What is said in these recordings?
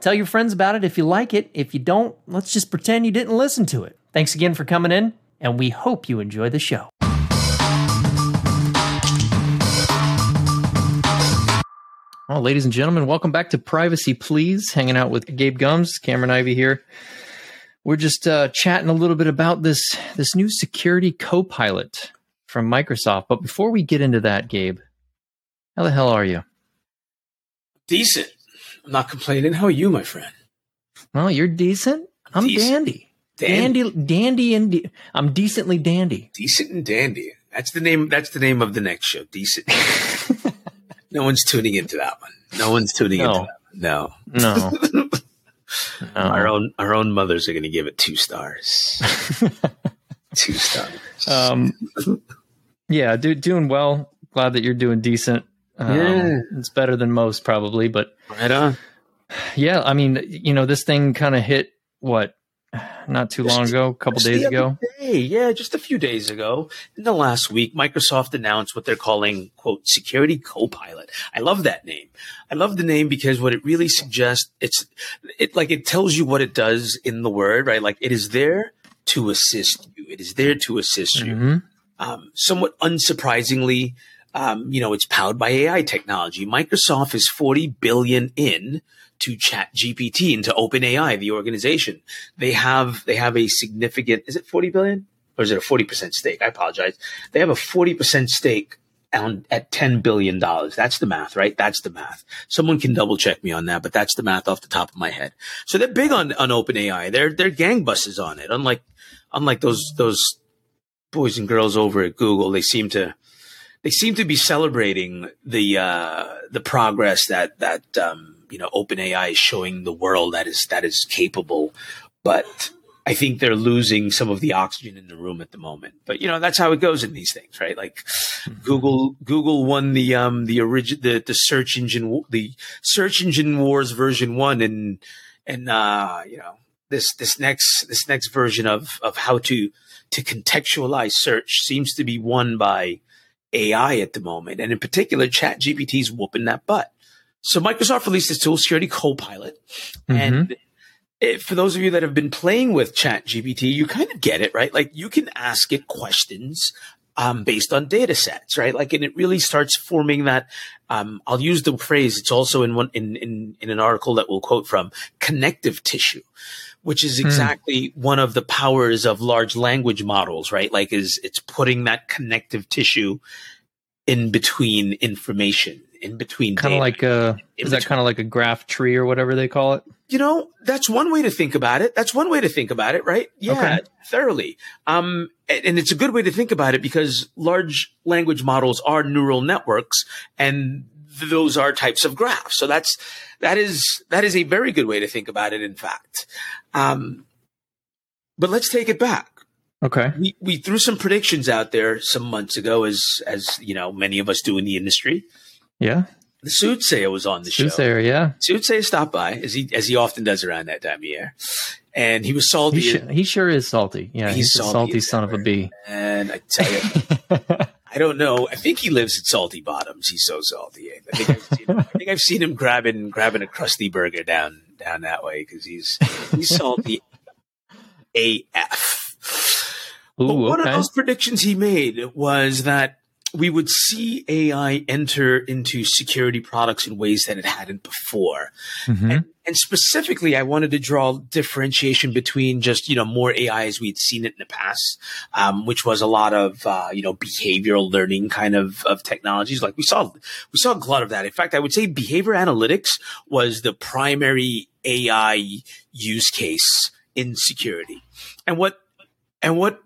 Tell your friends about it if you like it. If you don't, let's just pretend you didn't listen to it. Thanks again for coming in, and we hope you enjoy the show. Well, ladies and gentlemen, welcome back to Privacy Please. Hanging out with Gabe Gumbs, Cameron Ivy here. We're just uh, chatting a little bit about this this new security co-pilot from Microsoft. But before we get into that, Gabe, how the hell are you? Decent. I'm not complaining. How are you, my friend? Well, you're decent. I'm Decent. dandy. Dandy. Dandy, dandy, and de- I'm decently dandy. Decent and dandy. That's the name. That's the name of the next show. Decent. no one's tuning into that one. No one's tuning No. into that. One. No. No, no. Our own our own mothers are going to give it two stars. two stars. um, yeah, do, doing well. Glad that you're doing decent. Um, Yeah. it's better than most probably, but right on. yeah, I mean, you know, this thing kind of hit what not too long ago, a couple days ago. day, yeah, just a few days ago. In the last week, Microsoft announced what they're calling, quote, security co-pilot. I love that name. I love the name because what it really suggests, it's, it like, it tells you what it does in the word, right? Like it is there to assist you. It is there to assist you. Mhm. Um, somewhat unsurprisingly, um, you know, it's powered by AI technology. Microsoft is 40 billion in to chat GPT into OpenAI, the organization. They have, they have a significant, is it 40 billion or is it a 40% stake? I apologize. They have a 40% stake on, at $10 billion. That's the math, right? That's the math. Someone can double check me on that, but that's the math off the top of my head. So they're big on, on OpenAI. They're, they're gangbusters on it. Unlike, unlike those, those boys and girls over at Google, they seem to, they seem to be celebrating the uh, the progress that that um, you know OpenAI is showing the world that is that is capable, but I think they're losing some of the oxygen in the room at the moment. But you know that's how it goes in these things, right? Like Google Google won the um the origin the the search engine the search engine wars version one and and uh you know this this next this next version of of how to to contextualize search seems to be won by AI at the moment, and in particular, ChatGPT is whooping that butt. So Microsoft released this tool, Security Copilot, mm-hmm. and it, for those of you that have been playing with ChatGPT, you kind of get it, right? Like you can ask it questions um, based on data sets, right? Like, and it really starts forming that. Um, I'll use the phrase. It's also in one in in in an article that we'll quote from connective tissue which is exactly one of the powers of large language models, right? Like is it's putting that connective tissue in between information, in between Kind of like a is that kind of like a graph tree or whatever they call it? You know, that's one way to think about it. That's one way to think about it, right? Yeah, Okay. thoroughly. Um, and, and it's a good way to think about it because large language models are neural networks and those are types of graphs. So that's, that is, that is a very good way to think about it, in fact. Um, but let's take it back. Okay. We, we threw some predictions out there some months ago as, as, you know, many of us do in the industry. Yeah. The soothsayer was on the show. Soothsayer, yeah. Soothsayer stopped by as he as he often does around that time of year, and he was salty. He, sh- he sure is salty. Yeah, He's he's, a salty salty as son of a bee. and I tell you, I don't know. I think he lives at Salty Bottoms. He's so salty. I think I've seen him, I think I've seen him grabbing grabbing a crusty burger down down that way because he's he's salty AF. But Ooh, one okay. of those predictions he made was that we would see AI enter into security products in ways that it hadn't before. Mhm. And, and specifically, I wanted to draw differentiation between just, you know, more AI as we'd seen it in the past, um, which was a lot of, uh, you know, behavioral learning kind of, of technologies. Like we saw, we saw a lot of that. In fact, I would say behavior analytics was the primary AI use case in security. And what, and what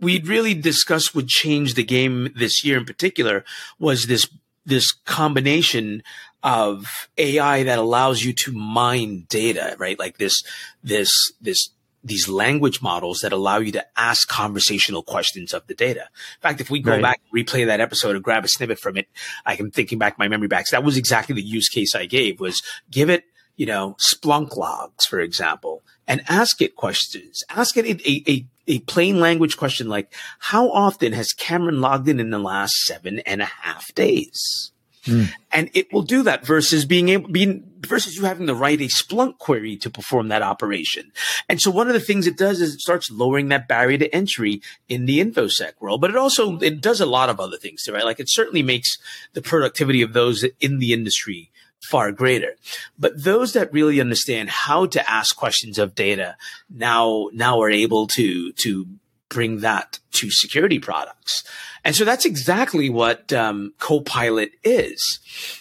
we'd really discussed would change the game this year in particular was this, this combination of AI that allows you to mine data, right? Like this, this, this these language models that allow you to ask conversational questions of the data. In fact, if we go right. back and replay that episode and grab a snippet from it, I am thinking back my memory backs. That was exactly the use case I gave was give it, you know, Splunk logs, for example, and ask it questions. Ask it a, a, a plain language question like, how often has Cameron logged in in the last seven and a half days? Mm. And it will do that versus being able, being, versus you having to write a Splunk query to perform that operation. And so one of the things it does is it starts lowering that barrier to entry in the InfoSec world, but it also, it does a lot of other things too, right? Like it certainly makes the productivity of those in the industry far greater. But those that really understand how to ask questions of data now, now are able to, to bring that to security products. And so that's exactly what um, Copilot is.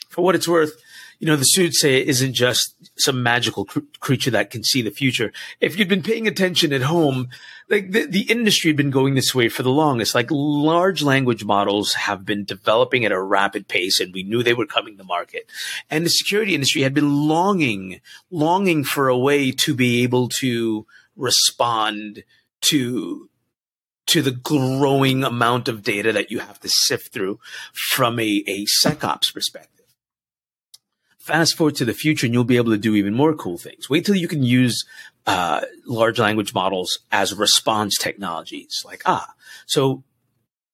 For what it's worth, you know, the soothsayer isn't just some magical cr- creature that can see the future. If you'd been paying attention at home, like the, the industry had been going this way for the longest. Like large language models have been developing at a rapid pace and we knew they were coming to market. And the security industry had been longing, longing for a way to be able to respond to to the growing amount of data that you have to sift through from a, a SecOps perspective. Fast forward to the future and you'll be able to do even more cool things. Wait till you can use uh, large language models as response technologies. Like, ah, so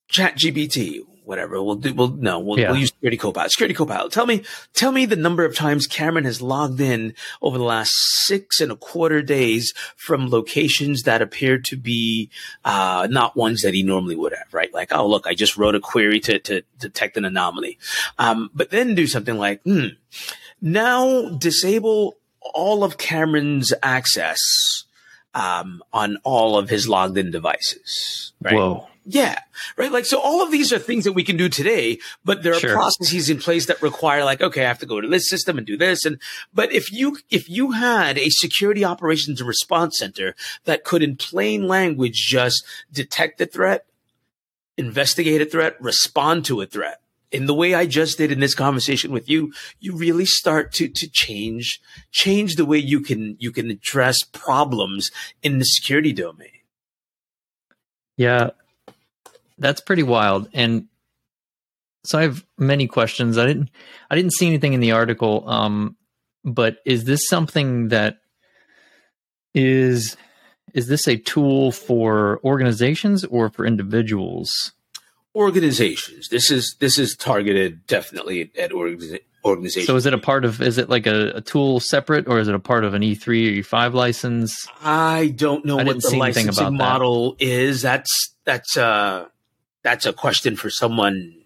Chat GPT, whatever. We'll do, we'll, no, we'll, yeah. we'll use Security Copilot. Security Copilot. Tell me, tell me the number of times Cameron has logged in over the last six and a quarter days from locations that appear to be, uh, not ones that he normally would have, right? Like, oh, look, I just wrote a query to, to detect an anomaly. Um, but then do something like, hmm, now disable all of Cameron's access, um, on all of his logged in devices, right? Whoa. Yeah. Right. Like, so all of these are things that we can do today, but there are sure. processes in place that require like, okay, I have to go to this system and do this. And, but if you, if you had a security operations and response center that could in plain language just detect the threat, investigate a threat, respond to a threat, in the way I just did in this conversation with you, you really start to, to change, change the way you can, you can address problems in the security domain. Yeah, that's pretty wild. And so I have many questions. I didn't I didn't see anything in the article. Um, but is this something that is is this a tool for organizations or for individuals? Organizations. This is this is targeted definitely at organizations organization. So is it a part of, is it like a, a, tool separate or is it a part of an E3 or E5 license? I don't know I what the licensing model that. is. That's, that's, uh, that's a question for someone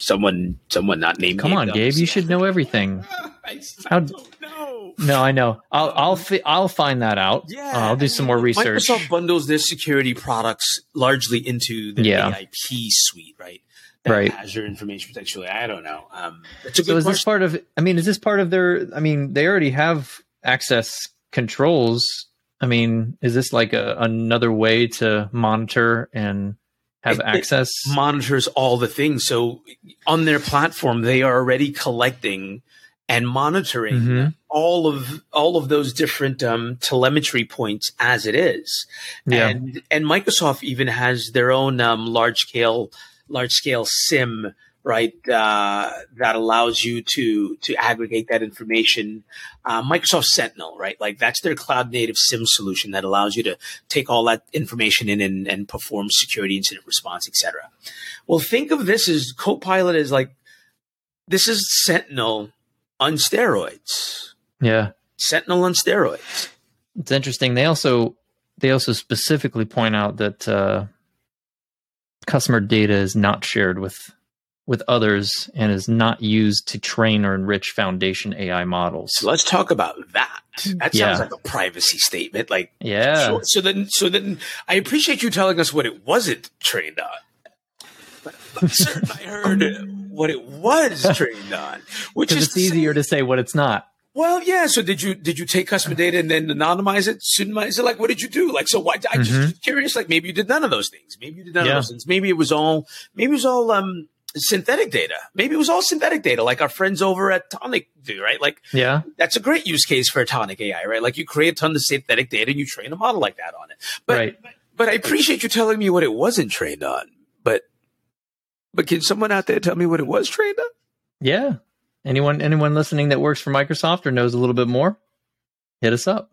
someone someone not named. Come on, Gabe, you should know everything. I, I don't know. No, I know. I'll I'll fi- I'll find that out. Yeah, uh, I'll do some more research. Microsoft bundles their security products largely into the yeah. AIP suite, right? That right. Azure Information Protection. I don't know. Um, so is question. this part of? I mean, is this part of their? I mean, they already have access controls. I mean, is this like a, another way to monitor and have it, access it monitors all the things so on their platform they are already collecting and monitoring mm-hmm. all of all of those different um, telemetry points as it is yeah. and and microsoft even has their own um, large scale large scale SIEM right? Uh, that allows you to to aggregate that information. Uh, Microsoft Sentinel, right? Like that's their cloud native SIEM solution that allows you to take all that information in and, and perform security incident response, etc. Well, think of this as Copilot as like this is Sentinel on steroids. Yeah, Sentinel on steroids. It's interesting. They also they also specifically point out that uh, customer data is not shared with with others and is not used to train or enrich foundation AI models. So let's talk about that. That sounds yeah. like a privacy statement. Like, yeah. So, so, then, so then, I appreciate you telling us what it wasn't trained on. But I'm certain I heard what it was trained on, which is it's easier to say what it's not. Well, yeah. So did you did you take customer data and then anonymize it, pseudonymize it? Like, what did you do? Like, so why? I'm mm-hmm. just curious. Like, maybe you did none of those things. Maybe you did none yeah. of those things. Maybe it was all. Maybe it was all. Um synthetic data. Maybe it was all synthetic data, like our friends over at Tonic do, right? Like, Yeah. that's a great use case for Tonic AI, right? Like, you create a ton of synthetic data and you train a model like that on it. But, Right. but I appreciate you telling me what it wasn't trained on. But, but can someone out there tell me what it was trained on? Yeah. Anyone anyone listening that works for Microsoft or knows a little bit more, hit us up.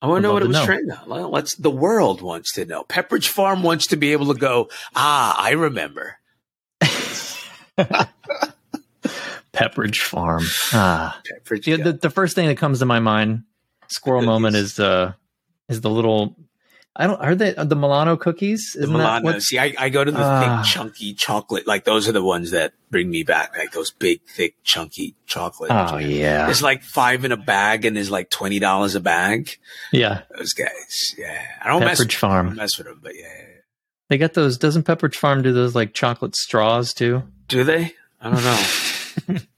I want to know what it was know. trained on. Well, let's, the world wants to know. Pepperidge Farm wants to be able to go, ah, I remember. Pepperidge Farm. Ah. Pepperidge. Yeah, the, the first thing that comes to my mind, squirrel moment, is uh is the little. I don't. Are they the Milano cookies? The Isn't that Milano. See, I, I go to the Ah. thick, chunky chocolate. Like those are the ones that bring me back. Like those big, thick, chunky chocolate. Oh yeah, It's like five in a bag, and there's like twenty dollars a bag. yeah. Those guys, yeah. I don't mess. Pepperidge With, I Farm. don't mess with them, but yeah. They got those. Doesn't Pepperidge Farm do those like chocolate straws too? Do they? I don't know.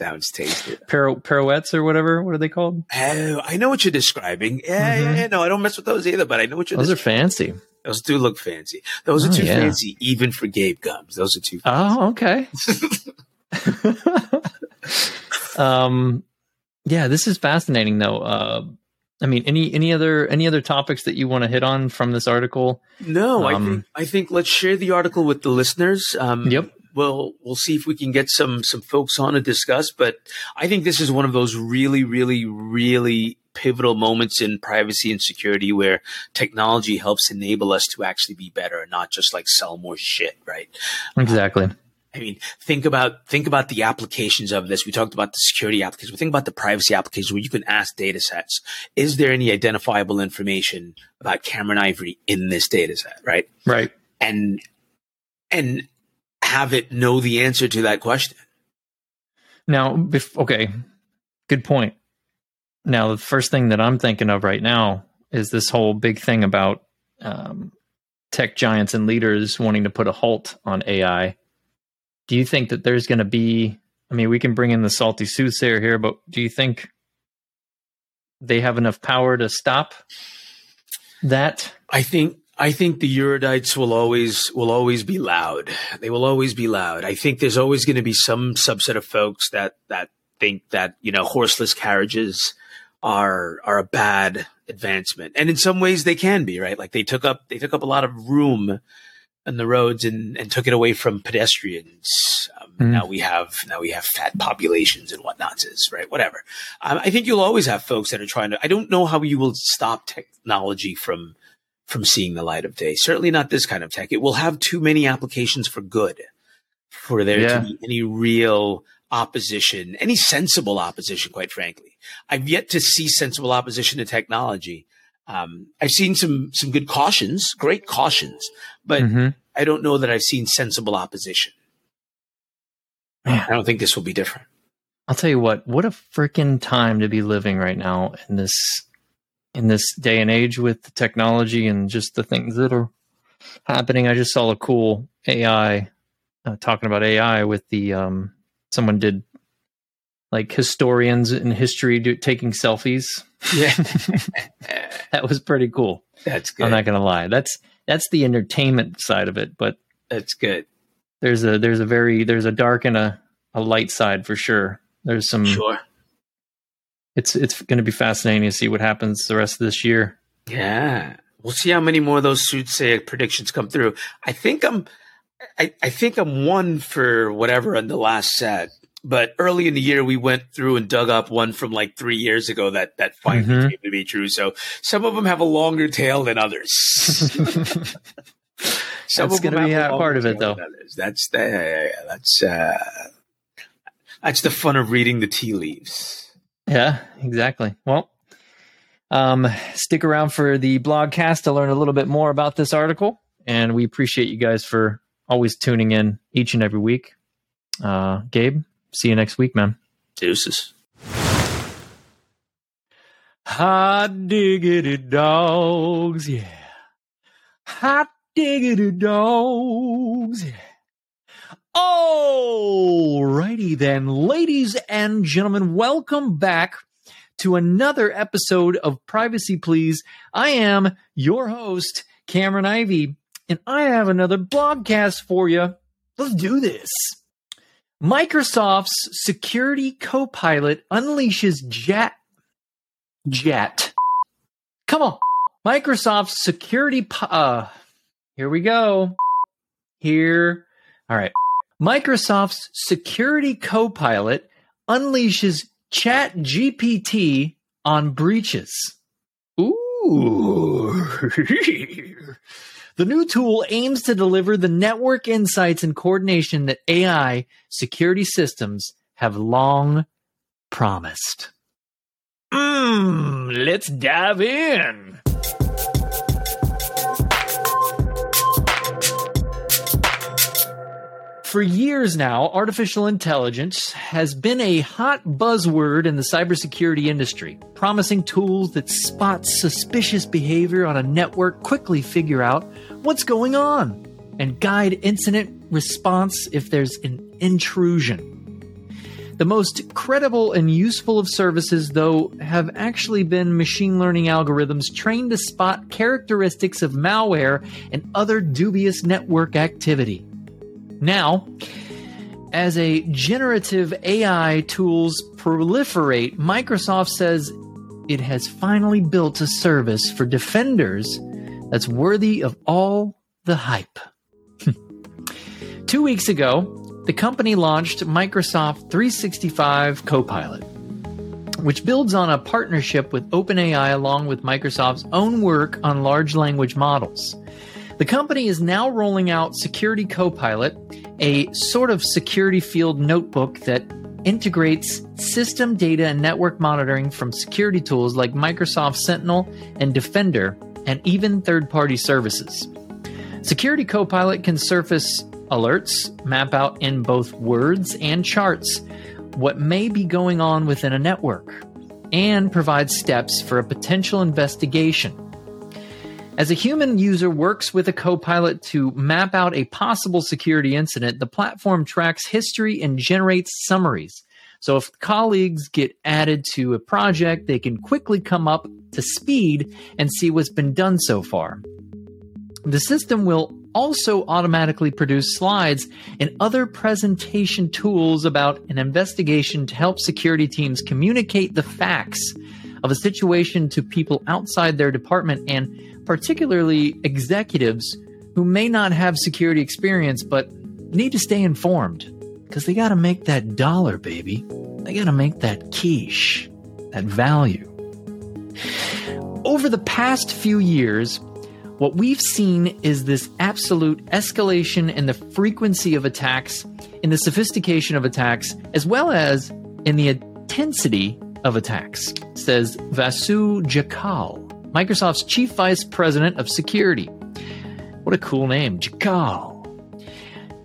Sounds tasty. Piro- pirouettes or whatever. What are they called? Oh, I know what you're describing. Yeah, yeah, Mhm. yeah. No, I don't mess with those either, but I know what you're. Describing. Those are fancy. Those do look fancy. Those are Oh, too yeah. fancy, even for Gabe Gumbs. Those are too. Oh, okay. um, yeah, this is fascinating though. Uh, I mean, any any other any other topics that you want to hit on from this article? No, I Um, think I think let's share the article with the listeners. Um, Yep. We'll we'll see if we can get some some folks on to discuss. But I think this is one of those really, really, really pivotal moments in privacy and security where technology helps enable us to actually be better and not just like sell more shit, right? Um, exactly. I mean, think about think about the applications of this. We talked about the security applications. We think about the privacy applications where you can ask data sets, is there any identifiable information about Cameron Ivy in this data set, right? Right. And and have it know the answer to that question. Now, bef- okay, good point. Now, the first thing that I'm thinking of right now is this whole big thing about um, tech giants and leaders wanting to put a halt on AI. Do you think that there's going to be? I mean, we can bring in the salty soothsayer here, but do you think they have enough power to stop that? I think I think the Luddites will always will always be loud. They will always be loud. I think there's always going to be some subset of folks that that think that you know horseless carriages are are a bad advancement, and in some ways they can be right. Like they took up they took up a lot of room on the roads and and took it away from pedestrians. Um, Mm. Now we have now we have fat populations and whatnots, right? Whatever. Um, I think you'll always have folks that are trying to. I don't know how you will stop technology from from seeing the light of day. Certainly not this kind of tech. It will have too many applications for good for there Yeah. to be any real opposition, any sensible opposition, quite frankly. I've yet to see sensible opposition to technology. Um, I've seen some some good cautions, great cautions, but Mhm. I don't know that I've seen sensible opposition. Man. I don't think this will be different. I'll tell you what, what a freaking time to be living right now in this in this day and age with the technology and just the things that are happening. I just saw a cool AI uh, talking about AI with the um someone did like historians in history do, taking selfies. Yeah, That was pretty cool. that's good. I'm not going to lie. That's that's the entertainment side of it, but that's good. there's a there's a very there's a dark and a a light side for sure. There's some Sure. It's it's going to be fascinating to see what happens the rest of this year. Yeah. We'll see how many more of those soothsayer predictions come through. I think I'm I, I think I'm one for whatever on the last set. But early in the year we went through and dug up one from like three years ago that that finally Mhm. came to be true. So some of them have a longer tail than others. Some That's gonna be a part of it, though. That's the, that's uh, that's the fun of reading the tea leaves. Yeah, exactly. Well, um, stick around for the blogcast to learn a little bit more about this article, and we appreciate you guys for always tuning in each and every week. Uh, Gabe, see you next week, man. Deuces. Hot diggity dogs, yeah. Hot diggity dogs, yeah. Alrighty then, ladies and gentlemen, welcome back to another episode of Privacy Please. I am your host, Cameron Ivy, and I have another blogcast for you. Let's do this. Microsoft's security copilot unleashes Jet. Jet. Come on. Microsoft's security. Uh, here we go. Here. All right. Microsoft's security copilot unleashes Chat GPT on breaches. Ooh. the new tool aims to deliver the network insights and coordination that AI security systems have long promised. Mmm, let's dive in. For years now, artificial intelligence has been a hot buzzword in the cybersecurity industry, promising tools that spot suspicious behavior on a network, quickly figure out what's going on, and guide incident response if there's an intrusion. The most credible and useful of services, though, have actually been machine learning algorithms trained to spot characteristics of malware and other dubious network activity. Now, as a generative AI tools proliferate, Microsoft says it has finally built a service for defenders that's worthy of all the hype. Two weeks ago, the company launched Microsoft 365 Copilot, which builds on a partnership with OpenAI along with Microsoft's own work on large language models. The company is now rolling out Security Copilot, a sort of security field notebook that integrates system data and network monitoring from security tools like Microsoft Sentinel and Defender, and even third party services. Security Copilot can surface alerts, map out in both words and charts what may be going on within a network, and provide steps for a potential investigation. As a human user works with a copilot to map out a possible security incident, the platform tracks history and generates summaries. So if colleagues get added to a project, they can quickly come up to speed and see what's been done so far. The system will also automatically produce slides and other presentation tools about an investigation to help security teams communicate the facts of a situation to people outside their department and particularly executives who may not have security experience but need to stay informed because they got to make that dollar, baby. They got to make that quiche, that value. Over the past few years, what we've seen is this absolute escalation in the frequency of attacks, in the sophistication of attacks, as well as in the intensity of attacks, says Vasu Jakkal, Microsoft's Chief Vice President of Security. What a cool name, Jakkal.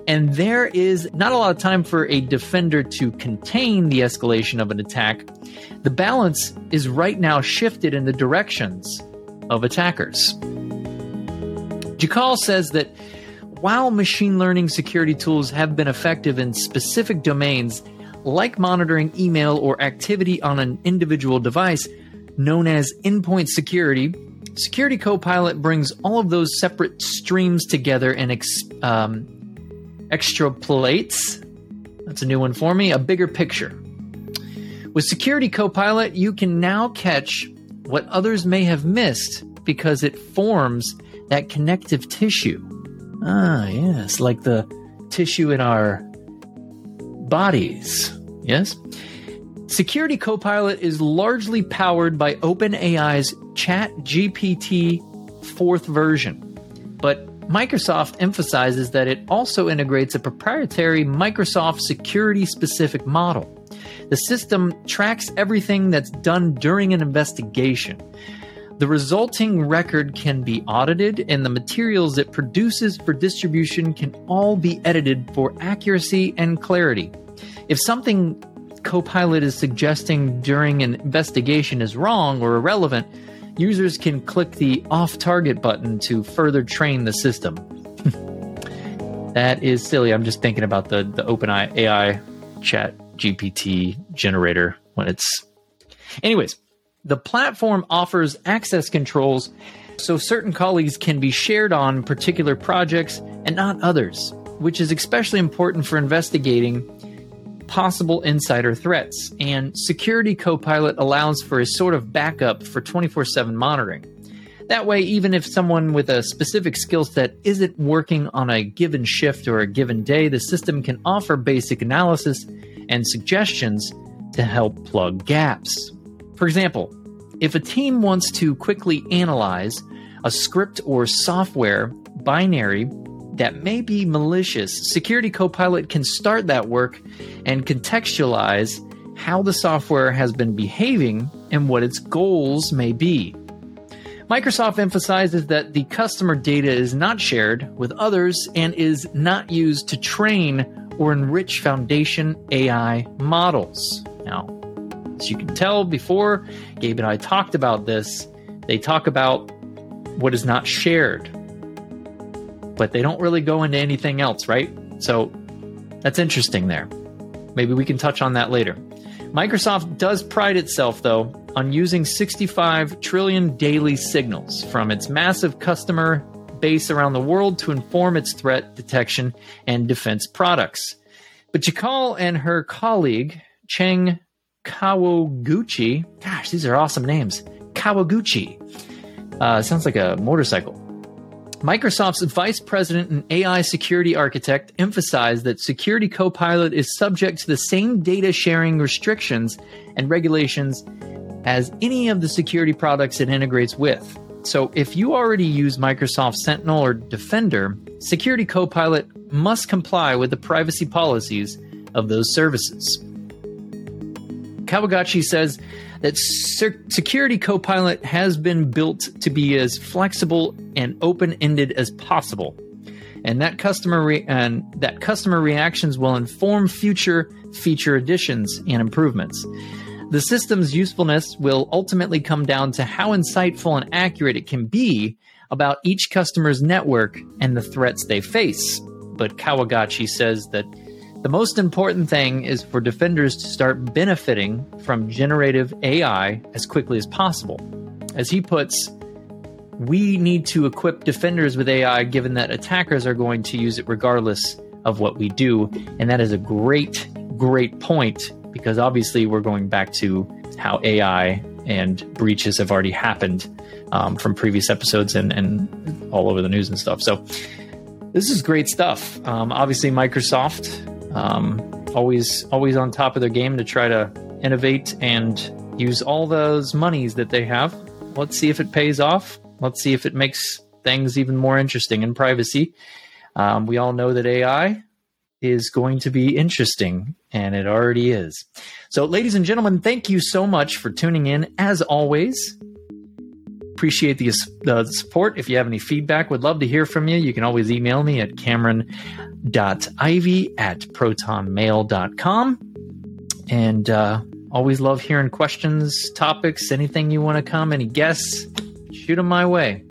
And there is not a lot of time for a defender to contain the escalation of an attack. The balance is right now shifted in the directions of attackers. Jakkal says that while machine learning security tools have been effective in specific domains, like monitoring email or activity on an individual device, known as endpoint security, Security Copilot brings all of those separate streams together and ex- um, extrapolates. That's a new one for me. A bigger picture. With Security Copilot, you can now catch what others may have missed because it forms that connective tissue. Ah, yes, like the tissue in our bodies. Yes? Security Copilot is largely powered by OpenAI's ChatGPT fourth version, but Microsoft emphasizes that it also integrates a proprietary Microsoft security specific model. The system tracks everything that's done during an investigation. The resulting record can be audited, and the materials it produces for distribution can all be edited for accuracy and clarity. If something Copilot is suggesting during an investigation is wrong or irrelevant, users can click the off target button to further train the system. that is silly. I'm just thinking about the, the OpenAI AI chat GPT generator when it's. Anyways, the platform offers access controls so certain colleagues can be shared on particular projects and not others, which is especially important for investigating possible insider threats, and Security Copilot allows for a sort of backup for 24 7 monitoring. That way, even if someone with a specific skill set isn't working on a given shift or a given day, the system can offer basic analysis and suggestions to help plug gaps. For example, if a team wants to quickly analyze a script or software binary that may be malicious, Security Copilot can start that work and contextualize how the software has been behaving and what its goals may be. Microsoft emphasizes that the customer data is not shared with others and is not used to train or enrich foundation AI models. Now, as you can tell before, Gabe and I talked about this. They talk about what is not shared, but they don't really go into anything else, right? So that's interesting there. Maybe we can touch on that later. Microsoft does pride itself, though, on using 65 trillion daily signals from its massive customer base around the world to inform its threat detection and defense products. But Jakkal and her colleague, Chang Kawaguchi, gosh, these are awesome names. Kawaguchi. Uh, sounds like a motorcycle. Microsoft's vice president and AI security architect emphasized that Security Copilot is subject to the same data sharing restrictions and regulations as any of the security products it integrates with. So, if you already use Microsoft Sentinel or Defender, Security Copilot must comply with the privacy policies of those services. Kawaguchi says that Security Copilot has been built to be as flexible and open-ended as possible, and that customer re- and that customer reactions will inform future feature additions and improvements. The system's usefulness will ultimately come down to how insightful and accurate it can be about each customer's network and the threats they face. But Kawaguchi says that the most important thing is for defenders to start benefiting from generative AI as quickly as possible. As he puts, we need to equip defenders with AI given that attackers are going to use it regardless of what we do. And that is a great, great point because obviously we're going back to how AI and breaches have already happened um, from previous episodes and, and all over the news and stuff. So this is great stuff. Um, obviously, Microsoft um, always always on top of their game to try to innovate and use all those monies that they have. Let's see if it pays off. Let's see if it makes things even more interesting in privacy. Um, we all know that AI is going to be interesting, and it already is. So, ladies and gentlemen, thank you so much for tuning in. As always, appreciate the, support. If you have any feedback, would love to hear from you. You can always email me at cameron.ivy at protonmail.com. And uh, always love hearing questions, topics, anything you want to come, any guests, shoot them my way.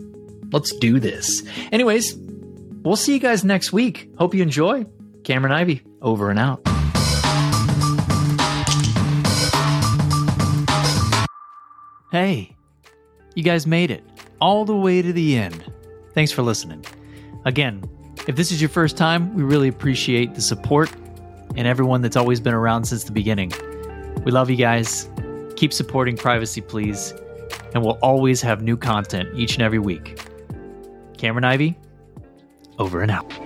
Let's do this. Anyways, we'll see you guys next week. Hope you enjoy. Cameron Ivy, over and out. Hey, you guys made it all the way to the end. Thanks for listening. Again, if this is your first time, we really appreciate the support and everyone that's always been around since the beginning. We love you guys. Keep supporting Privacy Please, and we'll always have new content each and every week. Cameron Ivy, over and out.